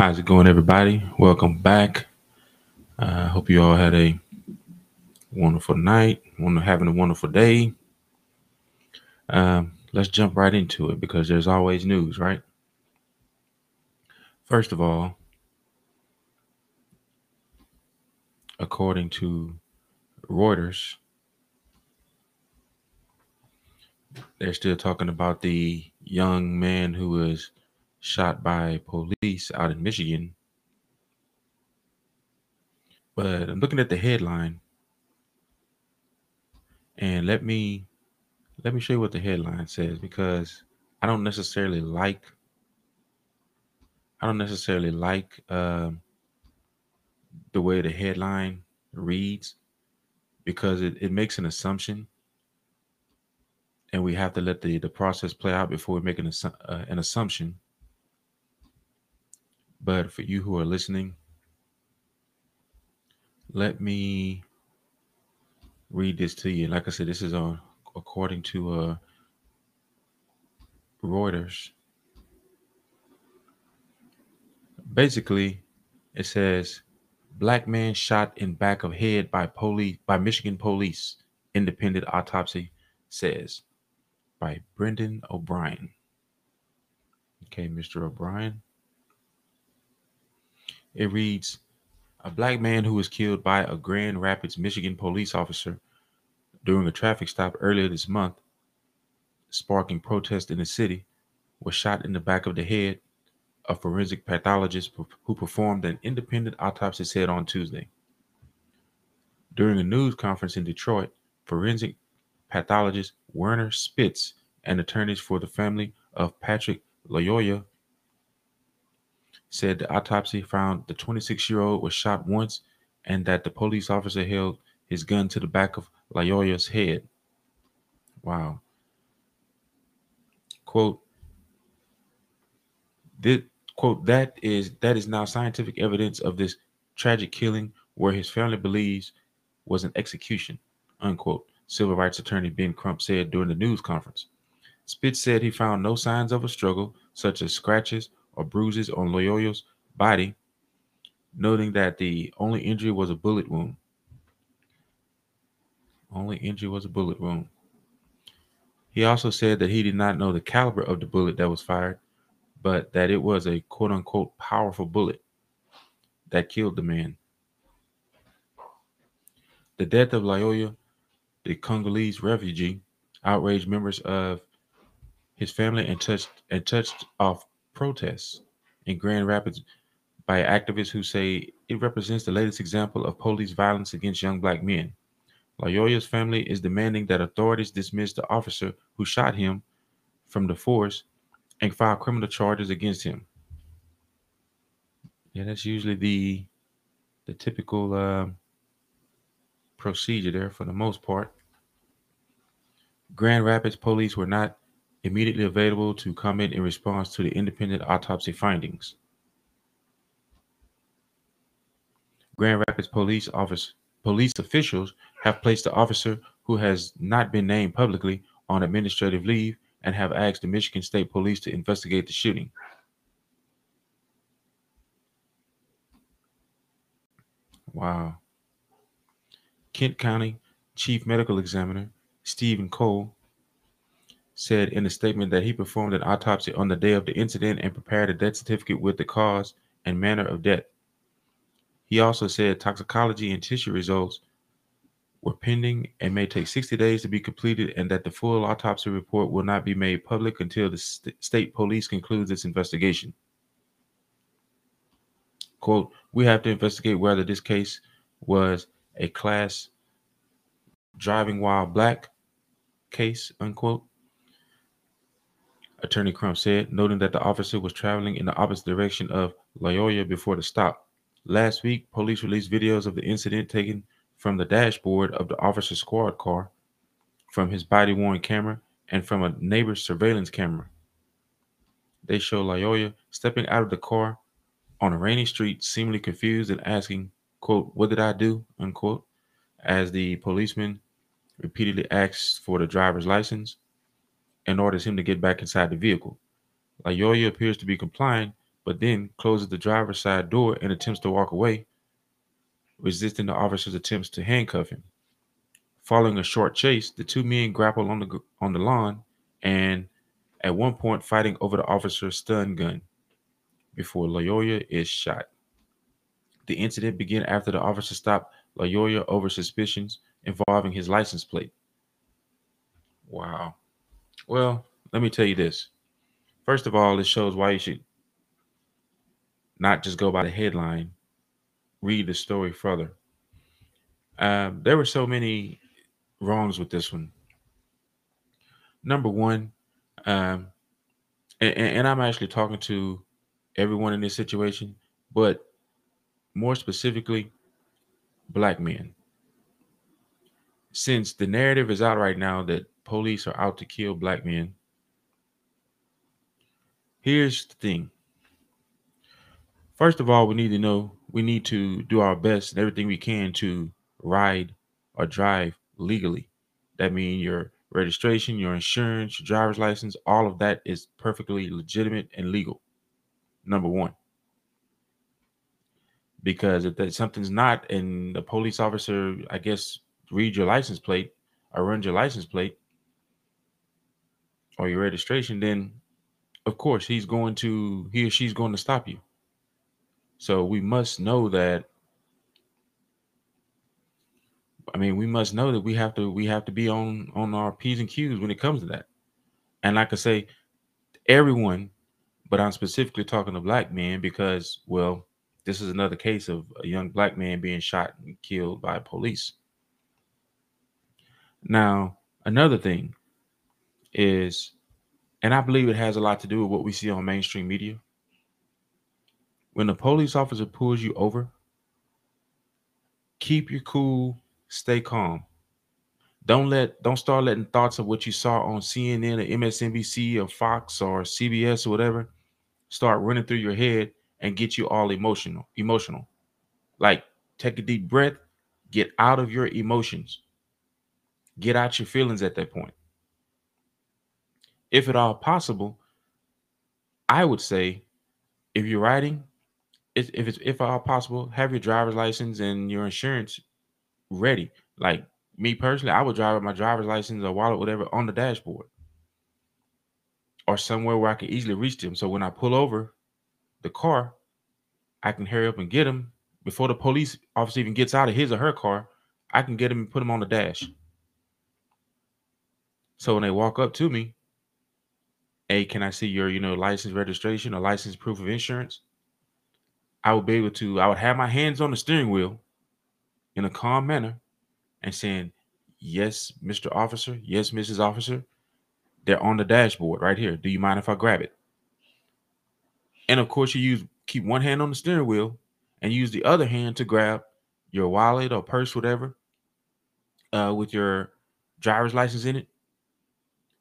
How's it going, everybody? Welcome back. I uh, hope you all had a wonderful night, having a wonderful day. Um, let's jump right into it because there's always news, right? First of all, according to Reuters, they're still talking about the young man who was shot by police out in Michigan. But I'm looking at the headline. And let me let me show you what the headline says because I don't necessarily like I don't necessarily like um, the way the headline reads because it, it makes an assumption. And we have to let the, the process play out before we make an, uh, an assumption but for you who are listening, let me read this to you. Like I said, this is on according to uh, Reuters. Basically, it says black man shot in back of head by police by Michigan police. Independent autopsy says by Brendan O'Brien. Okay, Mr. O'Brien. It reads A black man who was killed by a Grand Rapids, Michigan police officer during a traffic stop earlier this month, sparking protest in the city, was shot in the back of the head. A forensic pathologist who performed an independent autopsy said on Tuesday. During a news conference in Detroit, forensic pathologist Werner Spitz and attorneys for the family of Patrick Lyoya said the autopsy found the 26 year old was shot once and that the police officer held his gun to the back of Lyoya's head. Wow. Quote, this, quote, that is that is now scientific evidence of this tragic killing where his family believes was an execution, unquote, civil rights attorney Ben Crump said during the news conference. Spitz said he found no signs of a struggle, such as scratches or bruises on Lyoya's body, noting that the only injury was a bullet wound. Only injury was a bullet wound. He also said that he did not know the caliber of the bullet that was fired, but that it was a quote unquote powerful bullet that killed the man. The death of Loyola, the Congolese refugee, outraged members of his family and touched and touched off protests in Grand Rapids by activists who say it represents the latest example of police violence against young black men. Lyoya's family is demanding that authorities dismiss the officer who shot him from the force and file criminal charges against him. Yeah, that's usually the the typical uh, procedure there for the most part. Grand Rapids police were not immediately available to comment in response to the independent autopsy findings. Grand Rapids police office police officials have placed the officer who has not been named publicly on administrative leave and have asked the Michigan State Police to investigate the shooting. Wow. Kent County Chief Medical Examiner Stephen Cohle said in a statement that he performed an autopsy on the day of the incident and prepared a death certificate with the cause and manner of death. He also said toxicology and tissue results were pending and may take 60 days to be completed, and that the full autopsy report will not be made public until the st- state police concludes its investigation. Quote, we have to investigate whether this case was a class driving while black case, unquote, Attorney Crump said, noting that the officer was traveling in the opposite direction of Lyoya before the stop. Last week, police released videos of the incident taken from the dashboard of the officer's squad car, from his body worn camera, and from a neighbor's surveillance camera. They show Lyoya stepping out of the car on a rainy street, seemingly confused and asking, quote, what did I do? unquote, as the policeman repeatedly asks for the driver's license and orders him to get back inside the vehicle. Lyoya appears to be complying, but then closes the driver's side door and attempts to walk away, resisting the officer's attempts to handcuff him. Following a short chase, the two men grapple on the on the lawn and at one point fighting over the officer's stun gun before Loyola is shot. The incident began after the officer stopped Loyola over suspicions involving his license plate. Wow. Well, let me tell you this. First of all, it shows why you should not just go by the headline, read the story further. Um, there were so many wrongs with this one. Number one, um, and, and I'm actually talking to everyone in this situation, but more specifically, black men. Since the narrative is out right now that police are out to kill black men, here's the thing. First of all, we need to know we need to do our best and everything we can to ride or drive legally. That means your registration, your insurance, your driver's license, all of that is perfectly legitimate and legal. Number one. Because if that something's not, and the police officer, I guess, read your license plate or runs your license plate or your registration, then of course he's going to he or she's going to stop you. So we must know that I mean, we must know that we have to we have to be on on our p's and q's when it comes to that. And I say, everyone, but I'm specifically talking to black men because, well, this is another case of a young black man being shot and killed by police. Now, another thing is, and I believe it has a lot to do with what we see on mainstream media. When the police officer pulls you over, keep your cool stay calm. Don't let don't start letting thoughts of what you saw on CNN or MSNBC or Fox or CBS or whatever start running through your head and get you all emotional. Emotional. Like take a deep breath, get out of your emotions. Get out your feelings at that point. If at all possible, I would say if you're riding, if, if it's if at all possible, have your driver's license and your insurance ready. Like me personally, I would drive with my driver's license or wallet, whatever, on the dashboard or somewhere where I can easily reach them. So when I pull over the car, I can hurry up and get them before the police officer even gets out of his or her car. I can get them and put them on the dash. So when they walk up to me, hey, can I see your, you know, license registration or license proof of insurance? I would be able to, I would have my hands on the steering wheel in a calm manner and saying, Yes, Mr. Officer, yes, Mrs. Officer, they're on the dashboard right here. Do you mind if I grab it? And of course, you use keep one hand on the steering wheel and use the other hand to grab your wallet or purse, whatever, uh, with your driver's license in it.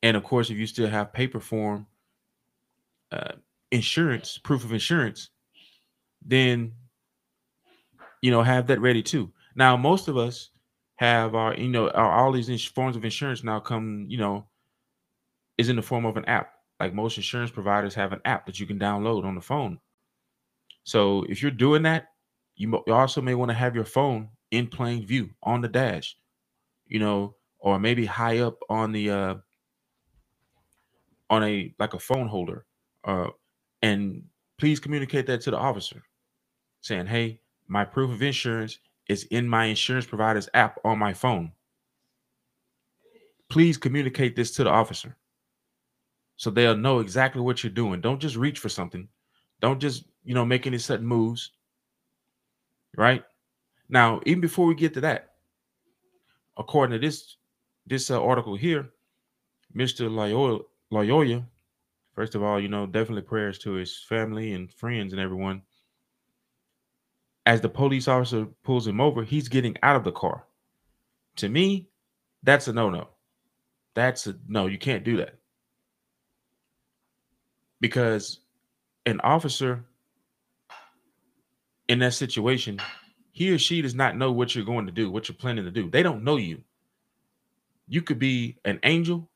And of course, if you still have paper form uh, insurance, proof of insurance, then you know have that ready too. Now, most of us have our, you know, our, all these forms of insurance now come, you know, is in the form of an app. Like most insurance providers have an app that you can download on the phone. So if you're doing that, you also may want to have your phone in plain view on the dash, you know, or maybe high up on the uh on a like a phone holder. Uh and please communicate that to the officer saying, "Hey, my proof of insurance is in my insurance provider's app on my phone. Please communicate this to the officer so they'll know exactly what you're doing. Don't just reach for something. Don't just, you know, make any sudden moves. Right? Now, even before we get to that, according to this this uh, article here, Mr. Loyola, Loyola, first of all, you know, definitely prayers to his family and friends and everyone as the police officer pulls him over, he's getting out of the car. To me, that's a no no. That's a no, you can't do that. Because an officer in that situation, he or she does not know what you're going to do, what you're planning to do. They don't know you. You could be an angel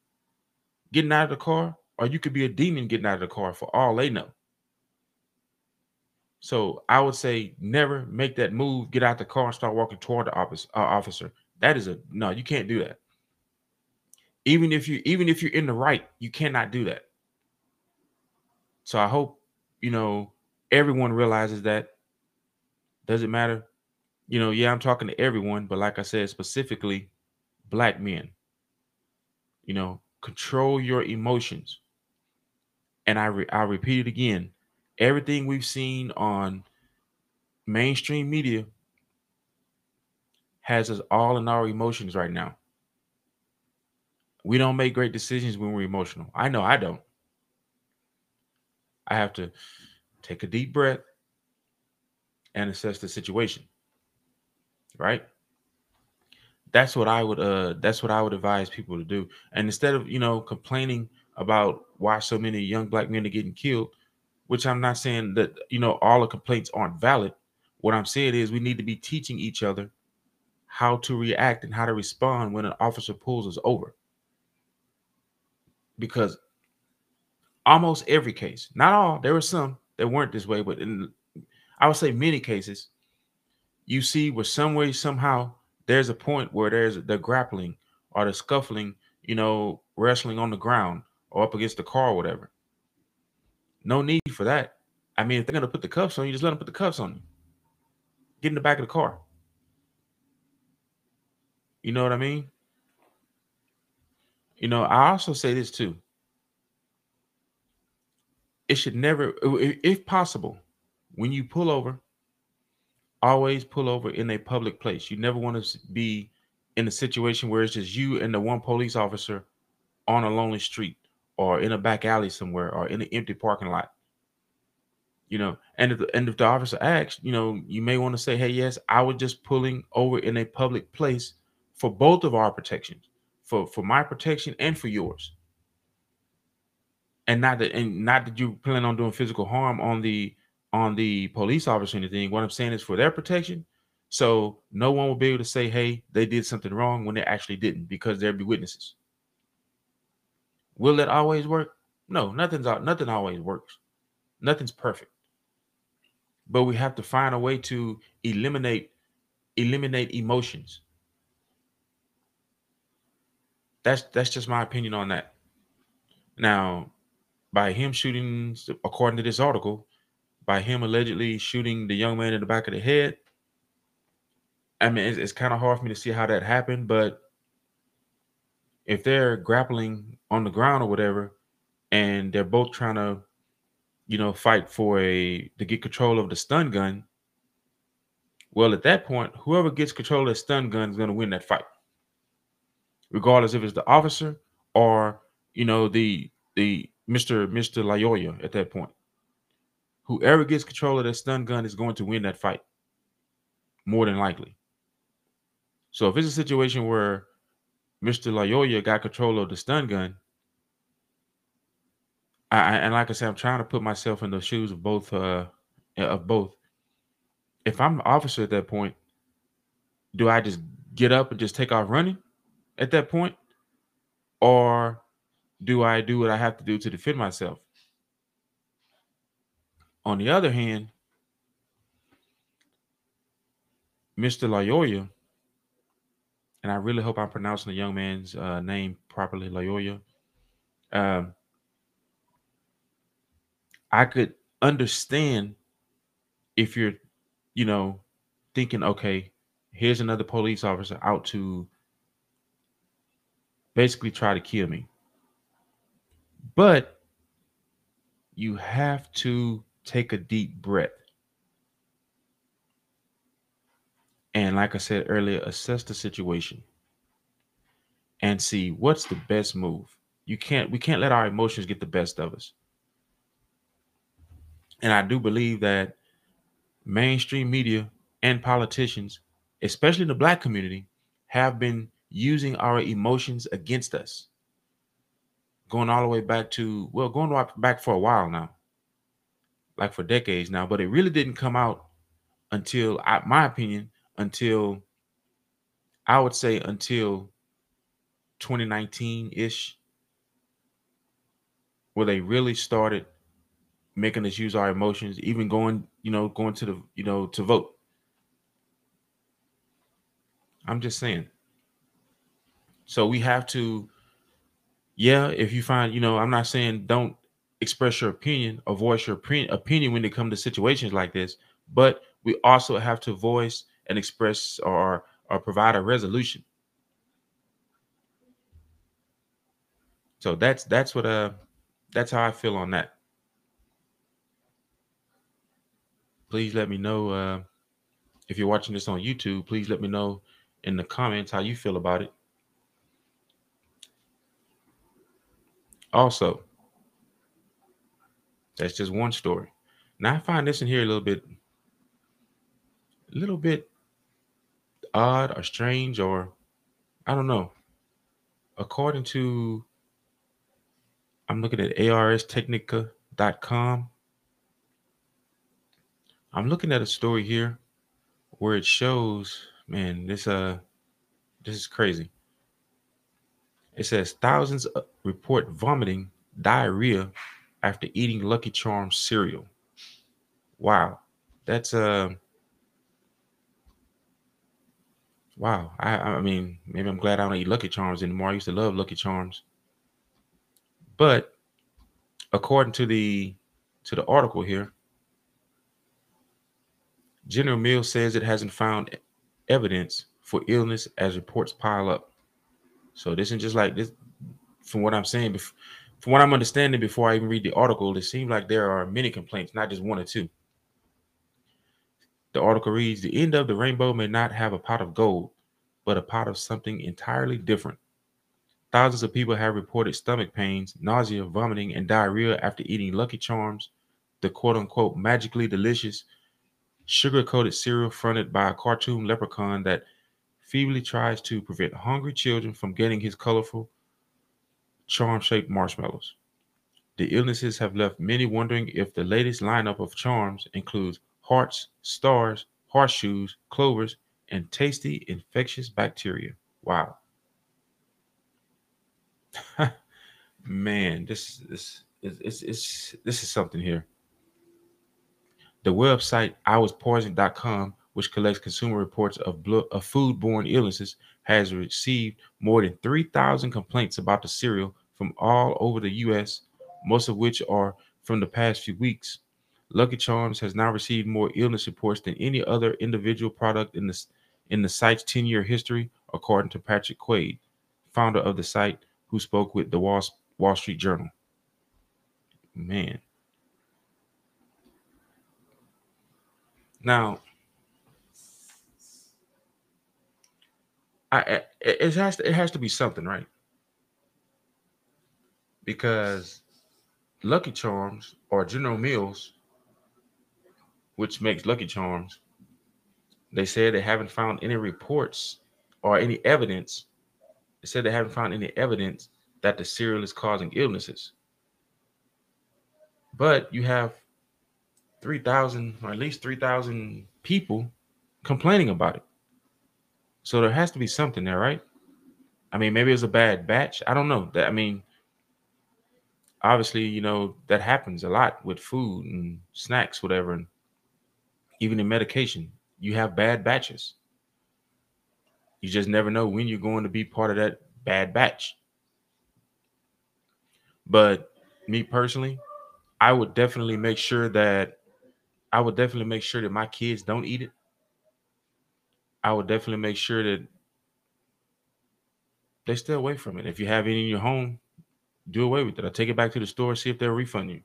getting out of the car, or you could be a demon getting out of the car for all they know. So I would say never make that move, get out the car and start walking toward the office, uh, officer. That is a no, you can't do that. Even if you even if you're in the right, you cannot do that. So I hope, you know, everyone realizes that. Does it matter? You know, yeah, I'm talking to everyone, but like I said, specifically black men. You know, control your emotions. And I re- I repeat it again everything we've seen on mainstream media has us all in our emotions right now. We don't make great decisions when we're emotional. I know I don't. I have to take a deep breath and assess the situation. Right? That's what I would uh that's what I would advise people to do. And instead of, you know, complaining about why so many young black men are getting killed, which I'm not saying that you know all the complaints aren't valid. What I'm saying is we need to be teaching each other how to react and how to respond when an officer pulls us over. Because almost every case, not all, there were some that weren't this way, but in I would say many cases, you see where some way, somehow, there's a point where there's the grappling or the scuffling, you know, wrestling on the ground or up against the car or whatever. No need for that. I mean, if they're gonna put the cuffs on you, just let them put the cuffs on you. Get in the back of the car. You know what I mean? You know, I also say this too. It should never, if possible, when you pull over, always pull over in a public place. You never want to be in a situation where it's just you and the one police officer on a lonely street or in a back alley somewhere or in an empty parking lot. You know, and if the, and if the officer asks, you know, you may want to say, "Hey, yes, I was just pulling over in a public place for both of our protections, for for my protection and for yours." And not that and not that you plan on doing physical harm on the on the police officer anything. What I'm saying is for their protection. So no one will be able to say, "Hey, they did something wrong" when they actually didn't, because there'll be witnesses. Will it always work? No, nothing's nothing always works. Nothing's perfect. But we have to find a way to eliminate eliminate emotions. That's that's just my opinion on that. Now, by him shooting, according to this article, by him allegedly shooting the young man in the back of the head, I mean, it's, it's kind of hard for me to see how that happened, but if they're grappling on the ground or whatever, and they're both trying to, you know, fight for a to get control of the stun gun, well, at that point, whoever gets control of the stun gun is going to win that fight, regardless if it's the officer or you know the the Mister Mister Lyoya at that point. Whoever gets control of that stun gun is going to win that fight, more than likely. So if it's a situation where Mr. Lyoya got control of the stun gun. I, and like I said, I'm trying to put myself in the shoes of both uh of both. If I'm an officer at that point, do I just get up and just take off running at that point? Or do I do what I have to do to defend myself? On the other hand, Mr. Lyoya and I really hope I'm pronouncing the young man's uh, name properly, Loyola. Um, I could understand if you're, you know, thinking, okay, here's another police officer out to basically try to kill me. But you have to take a deep breath. And like I said earlier, assess the situation and see what's the best move. You can't we can't let our emotions get the best of us. And I do believe that mainstream media and politicians, especially in the black community, have been using our emotions against us. Going all the way back to, well, going back for a while now, like for decades now, but it really didn't come out until, my opinion, until I would say until 2019 ish, where they really started making us use our emotions, even going, you know, going to the, you know, to vote. I'm just saying. So we have to, yeah, if you find, you know, I'm not saying don't express your opinion or voice your opinion when it comes to situations like this, but we also have to voice and express or or provide a resolution. So that's that's what uh that's how I feel on that. Please let me know uh if you're watching this on YouTube, please let me know in the comments how you feel about it. Also, that's just one story. Now I find this in here a little bit, a little bit odd or strange, or I don't know. According to, I'm looking at arstechnica.com. I'm looking at a story here where it shows, man, this uh, this is crazy. It says thousands report vomiting, diarrhea after eating Lucky Charms cereal. Wow, that's uh wow. I I mean, maybe I'm glad I don't eat Lucky Charms anymore. I used to love Lucky Charms. But according to the to the article here, General Mills says it hasn't found evidence for illness as reports pile up. So this isn't just like this. From what I'm saying, from what I'm understanding, before I even read the article, it seems like there are many complaints, not just one or two. The article reads The end of the rainbow may not have a pot of gold, but a pot of something entirely different. Thousands of people have reported stomach pains, nausea, vomiting, and diarrhea after eating Lucky Charms, the quote unquote magically delicious sugar coated cereal fronted by a cartoon leprechaun that feebly tries to prevent hungry children from getting his colorful charm shaped marshmallows. The illnesses have left many wondering if the latest lineup of charms includes hearts, stars, horseshoes, clovers, and tasty infectious bacteria. Wow. Man, this this is it's, it's, this is something here. The website iwaspoisoned.com, which collects consumer reports of, blood, of foodborne illnesses, has received more than 3,000 complaints about the cereal from all over the U.S., most of which are from the past few weeks. Lucky Charms has now received more illness reports than any other individual product in the, in the site's 10 year history, according to Patrick Quaid, founder of the site, who spoke with the Wall, Wall Street Journal. Man. Now, I, it has to, it has to be something, right? Because Lucky Charms or General Mills, which makes Lucky Charms, they said they haven't found any reports or any evidence. They said they haven't found any evidence that the cereal is causing illnesses. But you have 3,000 or at least 3,000 people complaining about it. So there has to be something there, right? I mean, maybe it was a bad batch. I don't know. That I mean, obviously, you know, that happens a lot with food and snacks, whatever, and even in medication. You have bad batches. You just never know when you're going to be part of that bad batch. But me personally, I would definitely make sure that I would definitely make sure that my kids don't eat it. I would definitely make sure that they stay away from it. If you have any in your home, do away with it. I take it back to the store, see if they'll refund you.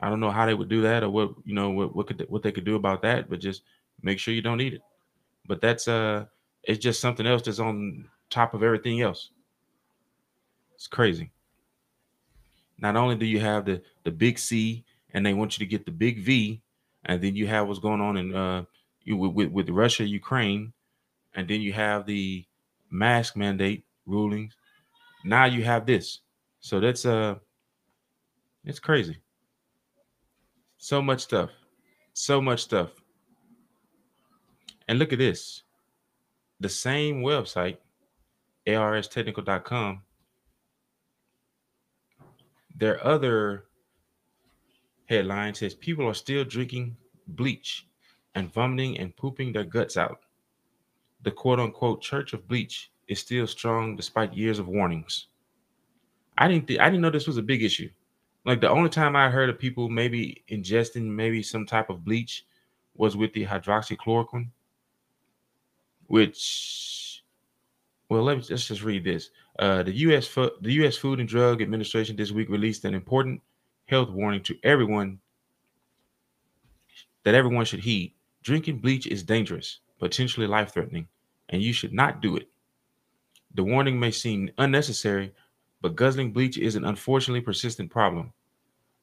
I don't know how they would do that or what you know what what could what they could do about that, but just make sure you don't eat it. But that's uh it's just something else that's on top of everything else. It's crazy. Not only do you have the the big C and they want you to get the big V, and then you have what's going on in uh you with, with, with Russia, Ukraine, and then you have the mask mandate rulings. Now you have this. So that's uh it's crazy. So much stuff. So much stuff. And look at this. The same website, arstechnical.com, their other headline says people are still drinking bleach and vomiting and pooping their guts out. The quote unquote church of bleach is still strong despite years of warnings. I didn't th- I didn't know this was a big issue. Like the only time I heard of people maybe ingesting maybe some type of bleach was with the hydroxychloroquine, which well let me let's just read this. Uh, the U.S. Fo- the U.S. Food and Drug Administration this week released an important health warning to everyone that everyone should heed. Drinking bleach is dangerous, potentially life-threatening, and you should not do it. The warning may seem unnecessary, but guzzling bleach is an unfortunately persistent problem.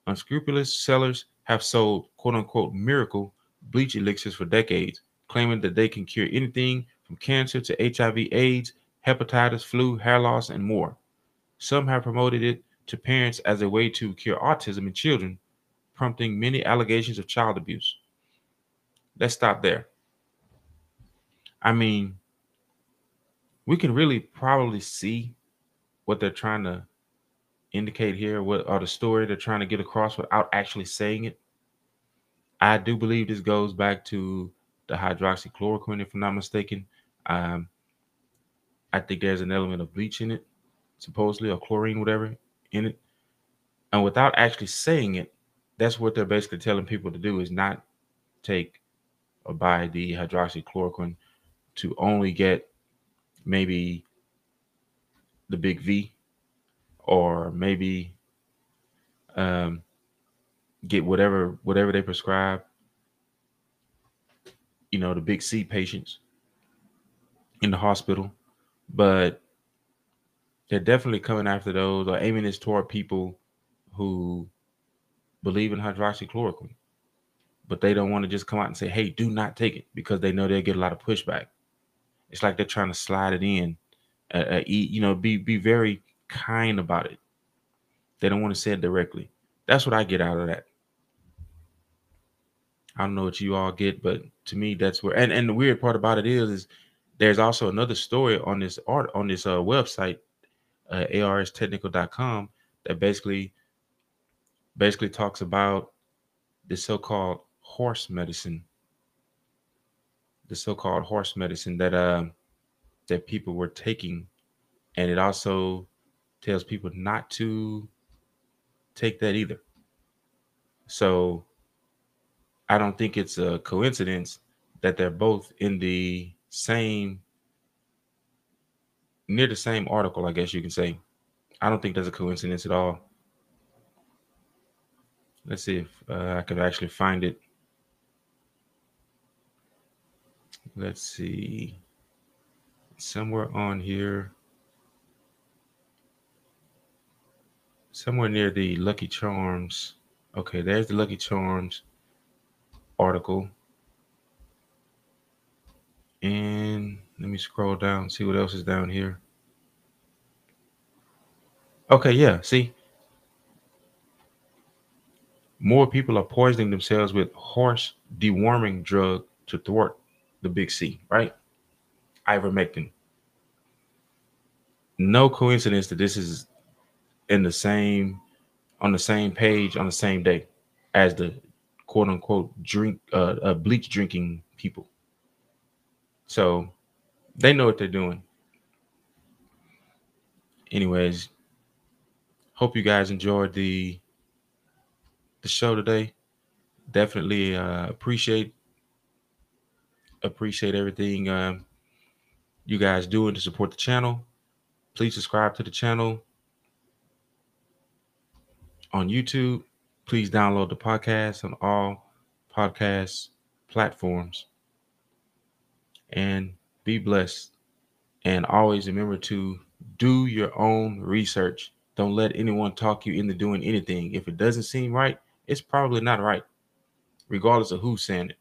Unscrupulous sellers have sold quote unquote miracle bleach elixirs for decades, claiming that they can cure anything from cancer to HIV, AIDS, hepatitis, flu, hair loss, and more. Some have promoted it to parents as a way to cure autism in children, prompting many allegations of child abuse. Let's stop there. I mean, we can really probably see what they're trying to indicate here, what are the story they're trying to get across without actually saying it. I do believe this goes back to the hydroxychloroquine, if I'm not mistaken. Um, I think there's an element of bleach in it, supposedly, or chlorine, whatever, in it. And without actually saying it, that's what they're basically telling people to do is not take or buy the hydroxychloroquine to only get maybe the big V, or maybe um, get whatever whatever they prescribe. You know, the big C patients in the hospital, but they're definitely coming after those or aiming this toward people who believe in hydroxychloroquine, but they don't want to just come out and say, "Hey, do not take it," because they know they'll get a lot of pushback. It's like they're trying to slide it in uh, uh, you know, be be very kind about it. They don't want to say it directly. That's what I get out of that. I don't know what you all get, but to me, that's where. And and the weird part about it is, is there's also another story on this art on this uh, website, uh, arstechnical.com, that basically basically talks about the so-called horse medicine. The so-called horse medicine that uh, that people were taking. And it also tells people not to take that either. So I don't think it's a coincidence that they're both in the same near the same article, I guess you can say. I don't think that's a coincidence at all. Let's see if uh, I could actually find it. Let's see somewhere on here, somewhere near the Lucky Charms. Okay, there's the Lucky Charms article. And let me scroll down, see what else is down here. Okay, yeah, see. More people are poisoning themselves with horse deworming drug to thwart the big C, right? Ivermectin. No coincidence that this is in the same on the same page on the same day as the quote unquote drink uh, uh bleach drinking people. So they know what they're doing. Anyways, hope you guys enjoyed the the show today. Definitely uh, appreciate appreciate everything um, you guys doing to support the channel. Please subscribe to the channel on YouTube. Please download the podcast on all podcast platforms. And be blessed. And always remember to do your own research. Don't let anyone talk you into doing anything. If it doesn't seem right, it's probably not right, regardless of who's saying it.